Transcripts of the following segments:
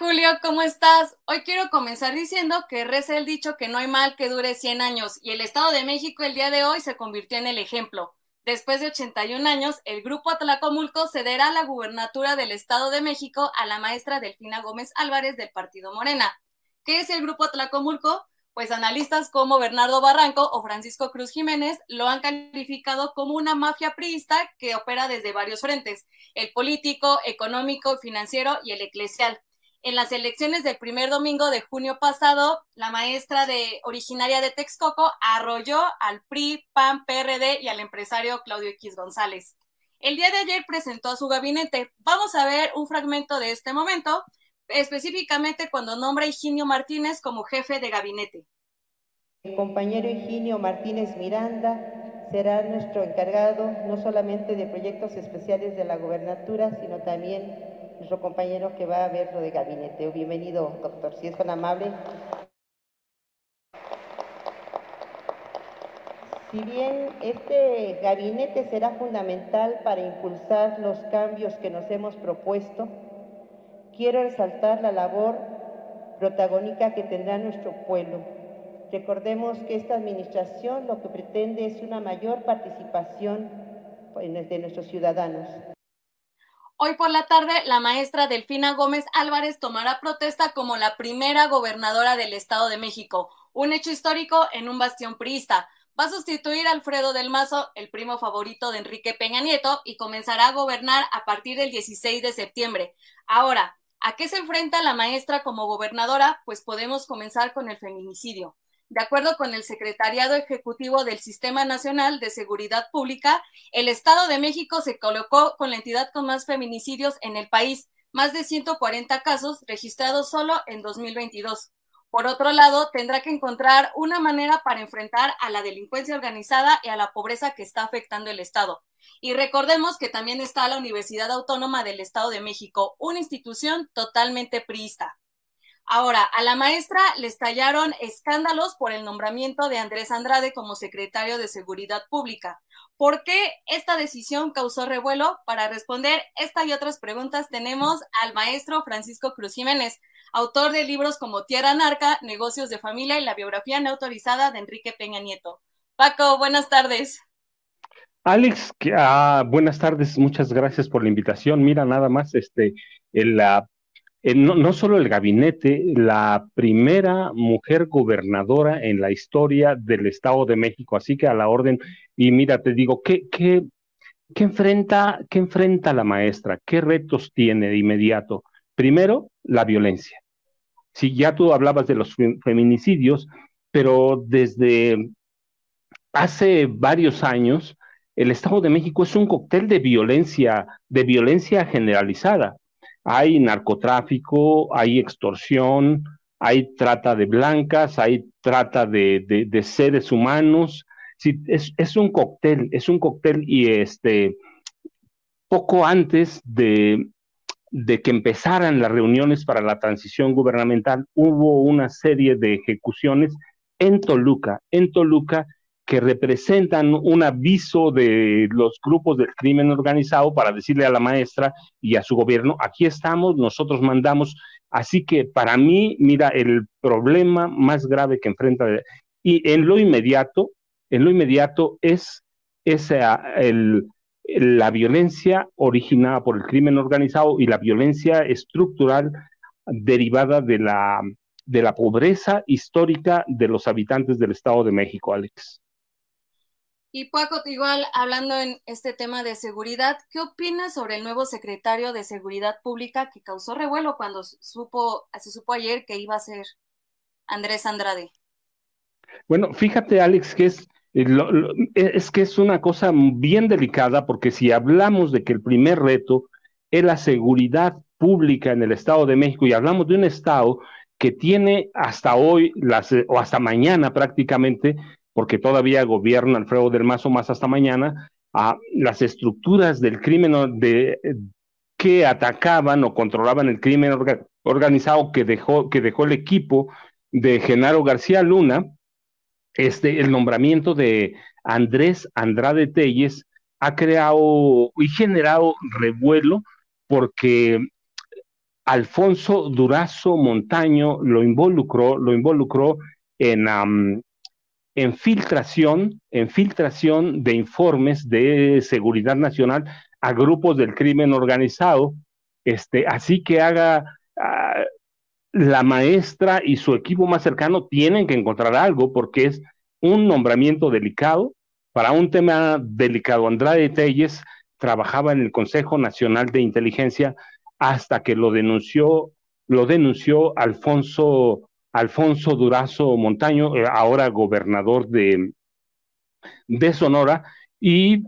Julio, ¿cómo estás? Hoy quiero comenzar diciendo que reza el dicho que no hay mal que dure 100 años y el Estado de México el día de hoy se convirtió en el ejemplo. Después de 81 años, el Grupo Atlacomulco cederá la gubernatura del Estado de México a la maestra Delfina Gómez Álvarez del Partido Morena. ¿Qué es el Grupo Atlacomulco? Pues analistas como Bernardo Barranco o Francisco Cruz Jiménez lo han calificado como una mafia priista que opera desde varios frentes, el político, económico, financiero y el eclesial. En las elecciones del primer domingo de junio pasado, la maestra de originaria de Texcoco arrolló al PRI, PAN, PRD y al empresario Claudio X González. El día de ayer presentó a su gabinete. Vamos a ver un fragmento de este momento, específicamente cuando nombra a Higinio Martínez como jefe de gabinete. El compañero Higinio Martínez Miranda será nuestro encargado no solamente de proyectos especiales de la gobernatura, sino también nuestro compañero que va a ver lo de gabinete. Bienvenido, doctor, si es tan amable. Si bien este gabinete será fundamental para impulsar los cambios que nos hemos propuesto, quiero resaltar la labor protagónica que tendrá nuestro pueblo. Recordemos que esta administración lo que pretende es una mayor participación de nuestros ciudadanos. Hoy por la tarde, la maestra Delfina Gómez Álvarez tomará protesta como la primera gobernadora del Estado de México, un hecho histórico en un bastión priista. Va a sustituir a Alfredo del Mazo, el primo favorito de Enrique Peña Nieto, y comenzará a gobernar a partir del 16 de septiembre. Ahora, ¿a qué se enfrenta la maestra como gobernadora? Pues podemos comenzar con el feminicidio. De acuerdo con el Secretariado Ejecutivo del Sistema Nacional de Seguridad Pública, el Estado de México se colocó con la entidad con más feminicidios en el país, más de 140 casos registrados solo en 2022. Por otro lado, tendrá que encontrar una manera para enfrentar a la delincuencia organizada y a la pobreza que está afectando el Estado. Y recordemos que también está la Universidad Autónoma del Estado de México, una institución totalmente priista. Ahora, a la maestra le estallaron escándalos por el nombramiento de Andrés Andrade como secretario de Seguridad Pública. ¿Por qué esta decisión causó revuelo? Para responder esta y otras preguntas tenemos al maestro Francisco Cruz Jiménez, autor de libros como Tierra Narca, Negocios de Familia y la biografía no autorizada de Enrique Peña Nieto. Paco, buenas tardes. Alex, ah, buenas tardes, muchas gracias por la invitación. Mira, nada más, este, la, no, no, solo el gabinete, la primera mujer gobernadora en la historia del Estado de México, así que a la orden, y mira, te digo, ¿qué, qué, qué enfrenta, qué enfrenta la maestra? ¿Qué retos tiene de inmediato? Primero, la violencia. Si ya tú hablabas de los feminicidios, pero desde hace varios años, el Estado de México es un cóctel de violencia, de violencia generalizada. Hay narcotráfico, hay extorsión, hay trata de blancas, hay trata de, seres humanos. Sí, es, un cóctel, es un cóctel y este, poco antes de, de que empezaran las reuniones para la transición gubernamental, hubo una serie de ejecuciones en Toluca, en Toluca, que representan un aviso de los grupos del crimen organizado para decirle a la maestra y a su gobierno, aquí estamos, nosotros mandamos. Así que para mí, mira, el problema más grave que enfrenta, y en lo inmediato, en lo inmediato es esa, la violencia originada por el crimen organizado y la violencia estructural derivada de la, de la pobreza histórica de los habitantes del Estado de México, Alex. Y Paco, igual hablando en este tema de seguridad, ¿qué opinas sobre el nuevo secretario de Seguridad Pública que causó revuelo cuando supo, se supo ayer que iba a ser Andrés Andrade? Bueno, fíjate, Alex, que es, eh, es que es una cosa bien delicada porque si hablamos de que el primer reto es la seguridad pública en el Estado de México y hablamos de un Estado que tiene hasta hoy las, o hasta mañana prácticamente porque todavía gobierna Alfredo del Mazo más hasta mañana, a las estructuras del crimen de, que atacaban o controlaban el crimen organizado que dejó, que dejó el equipo de Genaro García Luna, este, el nombramiento de Andrés Andrade Telles ha creado y generado revuelo porque Alfonso Durazo Montaño lo involucró, lo involucró en, en filtración, en filtración de informes de seguridad nacional a grupos del crimen organizado, este, así que haga ah, la maestra y su equipo más cercano tienen que encontrar algo porque es un nombramiento delicado para un tema delicado. Andrade Telles trabajaba en el Consejo Nacional de Inteligencia hasta que lo denunció, lo denunció Alfonso Alfonso Durazo Montaño, eh, ahora gobernador de, de Sonora, y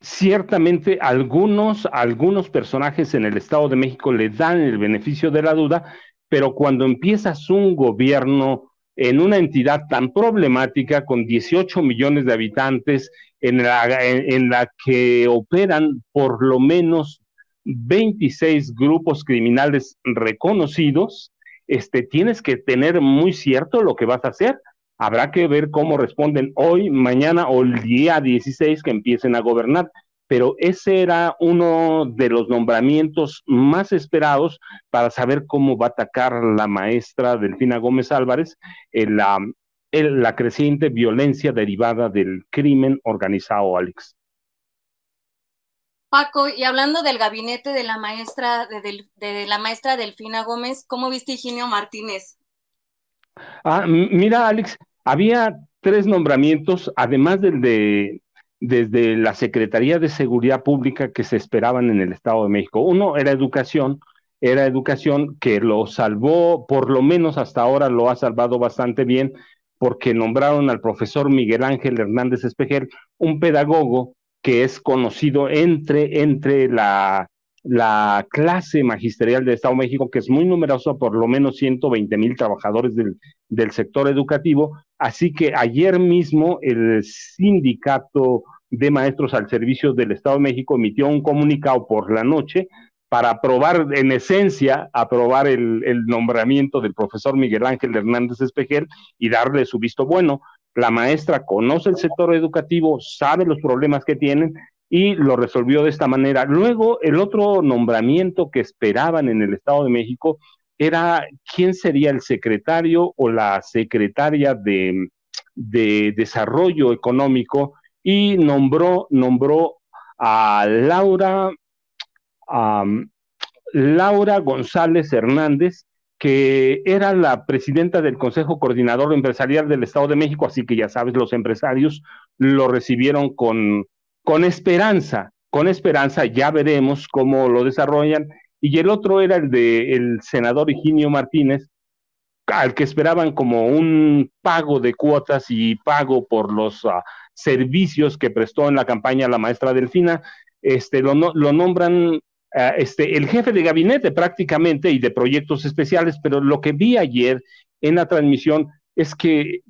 ciertamente algunos, algunos personajes en el Estado de México le dan el beneficio de la duda, pero cuando empiezas un gobierno en una entidad tan problemática, con 18 millones de habitantes, en la, en la que operan por lo menos 26 grupos criminales reconocidos, este, tienes que tener muy cierto lo que vas a hacer. Habrá que ver cómo responden hoy, mañana o el día 16 que empiecen a gobernar. Pero ese era uno de los nombramientos más esperados para saber cómo va a atacar la maestra Delfina Gómez Álvarez la, en la creciente violencia derivada del crimen organizado, Alex. Paco, y hablando del gabinete de la maestra de, la maestra Delfina Gómez, ¿cómo viste Higinio Martínez? Ah, mira, Alex, había tres nombramientos, además del de desde la Secretaría de Seguridad Pública que se esperaban en el Estado de México. Uno era educación, era educación que lo salvó, por lo menos hasta ahora lo ha salvado bastante bien, porque nombraron al profesor Miguel Ángel Hernández Espejel, un pedagogo que es conocido entre, entre la, la clase magisterial del Estado de México, que es muy numerosa, por lo menos 120 mil trabajadores del, del sector educativo. Así que ayer mismo el sindicato de maestros al servicio del Estado de México emitió un comunicado por la noche para aprobar, en esencia, aprobar el, el, nombramiento del profesor Miguel Ángel Hernández Espejel y darle su visto bueno la maestra conoce el sector educativo, sabe los problemas que tienen y lo resolvió de esta manera. Luego, el otro nombramiento que esperaban en el Estado de México era quién sería el secretario o la secretaria de, Desarrollo Económico y nombró, nombró a Laura, a Laura González Hernández, que era la presidenta del Consejo Coordinador Empresarial del Estado de México, así que ya sabes, los empresarios lo recibieron con, con esperanza, con esperanza, ya veremos cómo lo desarrollan. Y el otro era el de el senador Higinio Martínez, al que esperaban como un pago de cuotas y pago por los ah, servicios que prestó en la campaña la maestra Delfina, este, lo, lo nombran ah, este, el jefe de gabinete prácticamente y de proyectos especiales, pero lo que vi ayer en la transmisión es que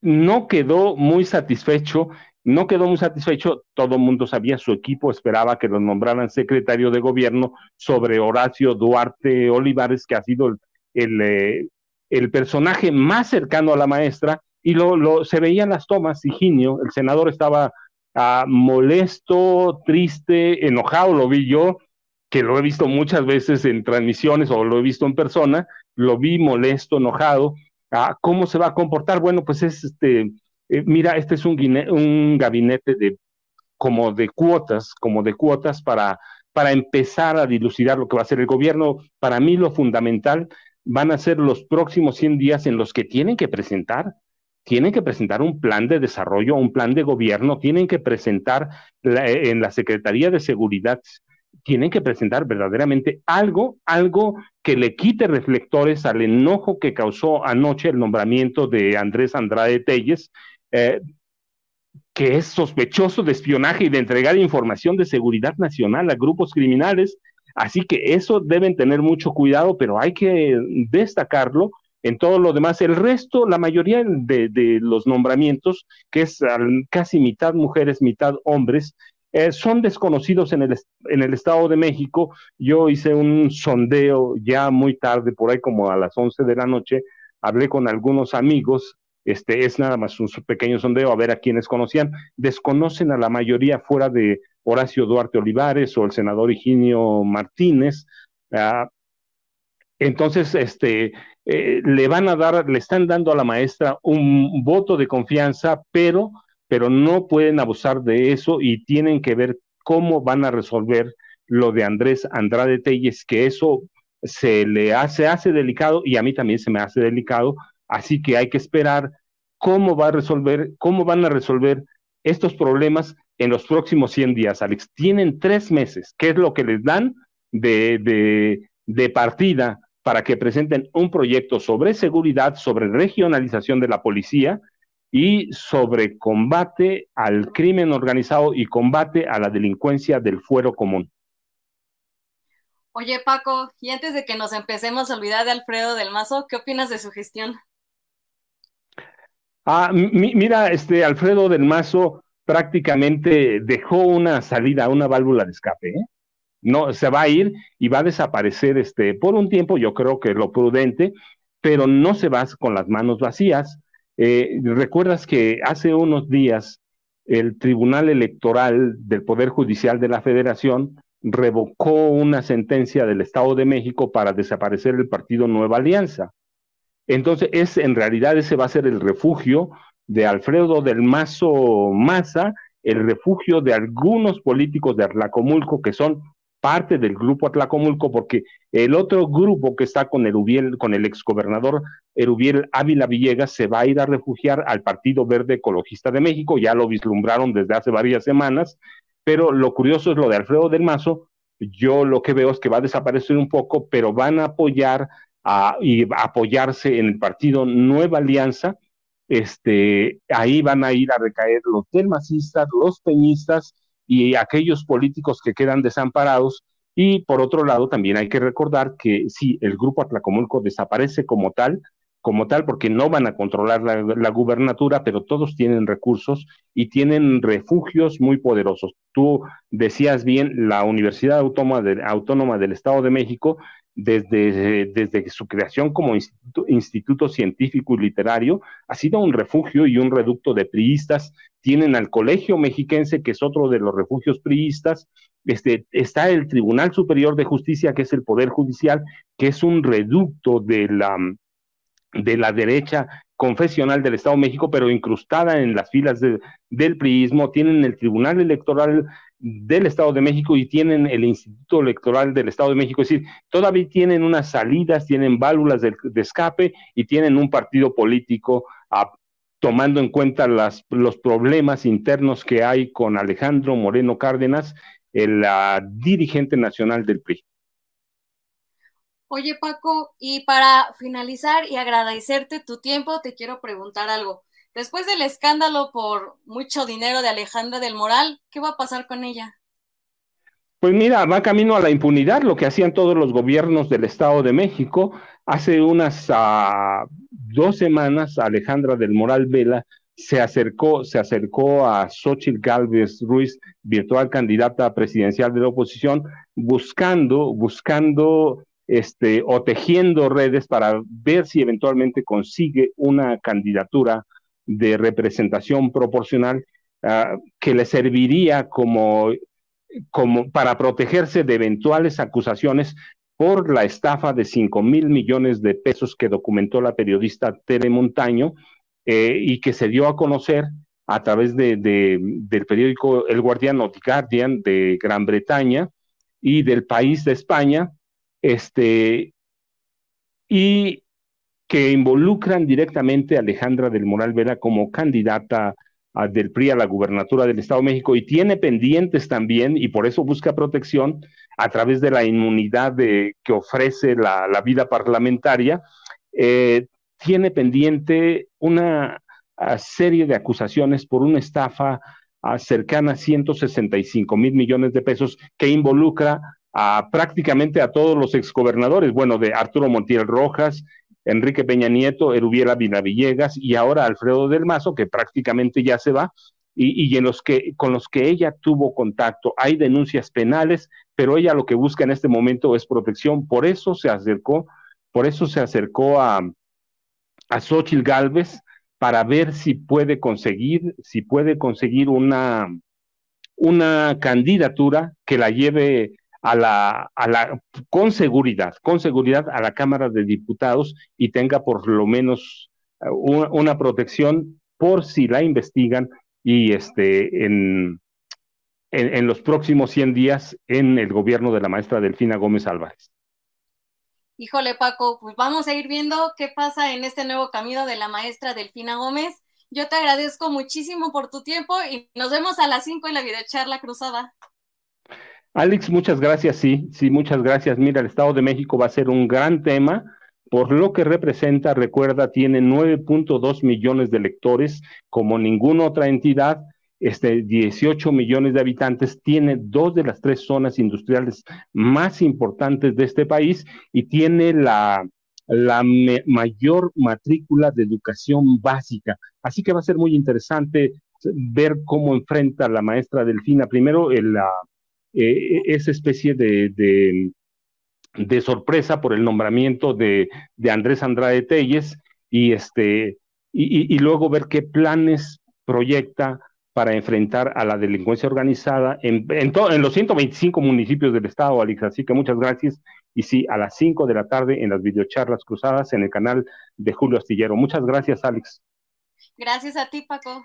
no quedó muy satisfecho, no quedó muy satisfecho, todo el mundo sabía, su equipo esperaba que lo nombraran secretario de gobierno sobre Horacio Duarte Olivares, que ha sido el, el, eh, personaje más cercano a la maestra, y lo, lo se veían las tomas, Higinio, el senador estaba ah, molesto, triste, enojado, lo vi yo, que lo he visto muchas veces en transmisiones o lo he visto en persona, lo vi molesto, enojado. ¿Cómo se va a comportar? Bueno, pues es este, eh, mira, este es un, un gabinete de como de cuotas, como de cuotas para, para empezar a dilucidar lo que va a hacer el gobierno. Para mí lo fundamental van a ser los próximos 100 días en los que tienen que presentar tienen que presentar un plan de desarrollo, un plan de gobierno, tienen que presentar en la Secretaría de Seguridad, tienen que presentar verdaderamente algo, algo que le quite reflectores al enojo que causó anoche el nombramiento de Andrés Andrade Telles, eh, que es sospechoso de espionaje y de entregar información de seguridad nacional a grupos criminales. Así que eso deben tener mucho cuidado, pero hay que destacarlo en todo lo demás, el resto, la mayoría de, los nombramientos, que es casi mitad mujeres, mitad hombres, eh, son desconocidos en el, en el Estado de México. Yo hice un sondeo ya muy tarde, por ahí como a las 11 de la noche, hablé con algunos amigos, este es nada más un pequeño sondeo a ver a quienes conocían, desconocen a la mayoría fuera de Horacio Duarte Olivares o el senador Higinio Martínez. Ah, entonces, este, eh, le van a dar, le están dando a la maestra un voto de confianza, pero, pero no pueden abusar de eso y tienen que ver cómo van a resolver lo de Andrés Andrade Telles, que eso se le hace, hace delicado y a mí también se me hace delicado, así que hay que esperar cómo va a resolver, cómo van a resolver estos problemas en los próximos 100 días, Alex. Tienen tres meses, que es lo que les dan de, de, de partida para que presenten un proyecto sobre seguridad, sobre regionalización de la policía y sobre combate al crimen organizado y combate a la delincuencia del fuero común. Oye, Paco, y antes de que nos empecemos a olvidar de Alfredo del Mazo, ¿qué opinas de su gestión? Ah, mira, este Alfredo del Mazo prácticamente dejó una salida, una válvula de escape. ¿eh? No se va a ir y va a desaparecer este por un tiempo, yo creo que lo prudente, pero no se va con las manos vacías. Eh, recuerdas que hace unos días el Tribunal Electoral del Poder Judicial de la Federación revocó una sentencia del Estado de México para desaparecer el partido Nueva Alianza. Entonces, es en realidad ese va a ser el refugio de Alfredo del Mazo Maza, el refugio de algunos políticos de Arlacomulco que son parte del grupo Atlacomulco, porque el otro grupo que está con Erubiel, con el exgobernador Erubiel Ávila Villegas, se va a ir a refugiar al Partido Verde Ecologista de México, ya lo vislumbraron desde hace varias semanas, pero lo curioso es lo de Alfredo del Mazo, yo lo que veo es que va a desaparecer un poco, pero van a apoyar a, y apoyarse en el partido Nueva Alianza, este, ahí van a ir a recaer los delmacistas, los peñistas, y aquellos políticos que quedan desamparados. Y por otro lado, también hay que recordar que si el grupo Atlacomulco desaparece como tal, como tal, porque no van a controlar la, la, gubernatura, pero todos tienen recursos y tienen refugios muy poderosos. Tú decías bien, la Universidad Autónoma, Autónoma del Estado de México desde, desde su creación como instituto, científico y literario, ha sido un refugio y un reducto de priistas. Tienen al Colegio Mexiquense, que es otro de los refugios priistas. Este, está el Tribunal Superior de Justicia, que es el Poder Judicial, que es un reducto de la, de la derecha confesional del Estado de México, pero incrustada en las filas del priismo, tienen el Tribunal Electoral del Estado de México y tienen el Instituto Electoral del Estado de México, es decir, todavía tienen unas salidas, tienen válvulas de, escape y tienen un partido político ah, tomando en cuenta las, los problemas internos que hay con Alejandro Moreno Cárdenas, el dirigente nacional del PRI. Oye Paco, y para finalizar y agradecerte tu tiempo, te quiero preguntar algo. Después del escándalo por mucho dinero de Alejandra del Moral, ¿qué va a pasar con ella? Pues mira, va camino a la impunidad, lo que hacían todos los gobiernos del Estado de México. Hace unas ah, dos semanas, Alejandra del Moral Vela se acercó, se acercó a Xochitl Gálvez Ruiz, virtual candidata presidencial de la oposición, buscando, buscando este, o tejiendo redes para ver si eventualmente consigue una candidatura de representación proporcional ah, que le serviría como, como para protegerse de eventuales acusaciones por la estafa de 5 mil millones de pesos que documentó la periodista Tere Montaño eh, y que se dio a conocer a través de, del periódico El Guardian o Guardian de Gran Bretaña y del país de España, este, y que involucran directamente a Alejandra del Moral Vera como candidata del PRI a la gubernatura del Estado de México y tiene pendientes también, y por eso busca protección a través de la inmunidad de, que ofrece la, vida parlamentaria, eh, tiene pendiente una serie de acusaciones por una estafa cercana a 165 mil millones de pesos que involucra a prácticamente a todos los exgobernadores, bueno, de Arturo Montiel Rojas, Enrique Peña Nieto, Erubiela Villegas y ahora Alfredo del Mazo, que prácticamente ya se va, y, en los que, con los que ella tuvo contacto. Hay denuncias penales, pero ella lo que busca en este momento es protección. Por eso se acercó, por eso se acercó a, a Xochitl Galvez para ver si puede conseguir, si puede conseguir una, una candidatura que la lleve a la, a la, con seguridad, con seguridad a la Cámara de Diputados y tenga por lo menos eh, una, protección por si la investigan y este, en, en, los próximos 100 días en el gobierno de la maestra Delfina Gómez Álvarez. Híjole, Paco, pues vamos a ir viendo qué pasa en este nuevo camino de la maestra Delfina Gómez. Yo te agradezco muchísimo por tu tiempo y nos vemos a las 5 en la videocharla cruzada. Alex, muchas gracias, sí, sí, muchas gracias. Mira, el Estado de México va a ser un gran tema por lo que representa, recuerda, tiene 9.2 millones de electores, como ninguna otra entidad, este, 18 millones de habitantes, tiene dos de las tres zonas industriales más importantes de este país y tiene la, la mayor matrícula de educación básica. Así que va a ser muy interesante ver cómo enfrenta la maestra Delfina primero el, eh, esa especie de, de, sorpresa por el nombramiento de, de Andrés Andrade Telles y, este, y, luego ver qué planes proyecta para enfrentar a la delincuencia organizada en, en, en, los 125 municipios del estado, Alex. Así que muchas gracias. Y sí, a las 5 de la tarde en las videocharlas cruzadas en el canal de Julio Astillero. Muchas gracias, Alex. Gracias a ti, Paco.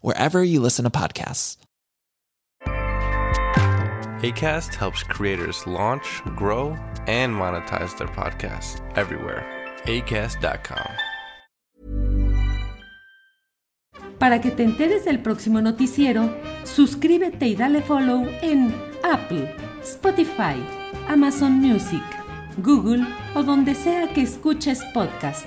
wherever you listen to podcasts. ACAST helps creators launch, grow, and monetize their podcasts everywhere. ACAST.com. Para que te enteres del próximo noticiero, suscríbete y dale follow en Apple, Spotify, Amazon Music, Google o donde sea que escuches podcast.